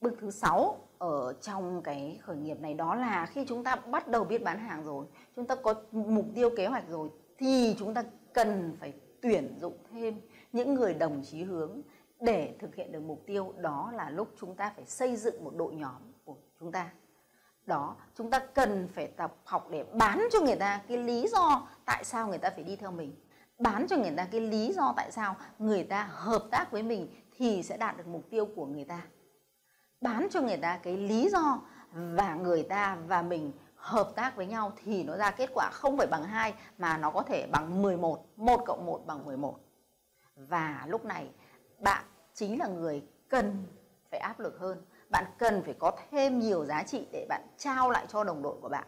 Bước thứ sáu ở trong cái khởi nghiệp này đó là khi chúng ta bắt đầu biết bán hàng rồi, chúng ta có mục tiêu kế hoạch rồi thì chúng ta cần phải tuyển dụng thêm những người đồng chí hướng để thực hiện được mục tiêu. Đó là lúc chúng ta phải xây dựng một đội nhóm của chúng ta đó chúng ta cần phải tập học để bán cho người ta cái lý do tại sao người ta phải đi theo mình bán cho người ta cái lý do tại sao người ta hợp tác với mình thì sẽ đạt được mục tiêu của người ta bán cho người ta cái lý do và người ta và mình hợp tác với nhau thì nó ra kết quả không phải bằng 2 mà nó có thể bằng 11, 1 cộng 1 bằng 11. Và lúc này bạn chính là người cần phải áp lực hơn. Bạn cần phải có thêm nhiều giá trị để bạn trao lại cho đồng đội của bạn.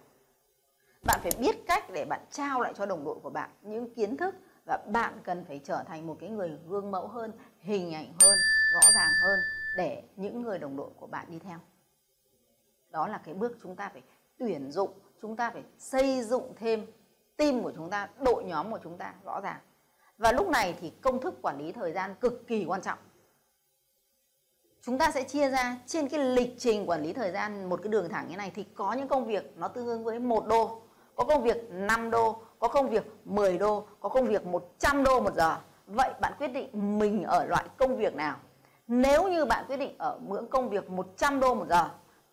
Bạn phải biết cách để bạn trao lại cho đồng đội của bạn những kiến thức và bạn cần phải trở thành một cái người gương mẫu hơn, hình ảnh hơn, rõ ràng hơn để những người đồng đội của bạn đi theo. Đó là cái bước chúng ta phải tuyển dụng, chúng ta phải xây dựng thêm team của chúng ta, đội nhóm của chúng ta rõ ràng. Và lúc này thì công thức quản lý thời gian cực kỳ quan trọng. Chúng ta sẽ chia ra trên cái lịch trình quản lý thời gian một cái đường thẳng như này thì có những công việc nó tương đương với một đô, có công việc 5 đô, có công việc 10 đô, có công việc 100 đô một giờ. Vậy bạn quyết định mình ở loại công việc nào? Nếu như bạn quyết định ở ngưỡng công việc 100 đô một giờ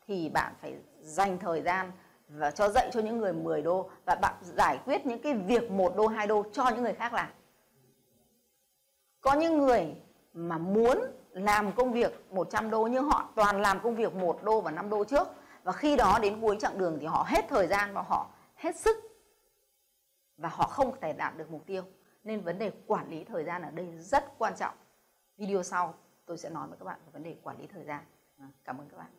thì bạn phải dành thời gian và cho dạy cho những người 10 đô và bạn giải quyết những cái việc 1 đô 2 đô cho những người khác làm. Có những người mà muốn làm công việc 100 đô nhưng họ, toàn làm công việc 1 đô và 5 đô trước và khi đó đến cuối chặng đường thì họ hết thời gian và họ hết sức và họ không thể đạt được mục tiêu. Nên vấn đề quản lý thời gian ở đây rất quan trọng. Video sau tôi sẽ nói với các bạn về vấn đề quản lý thời gian. Vâng, cảm ơn các bạn.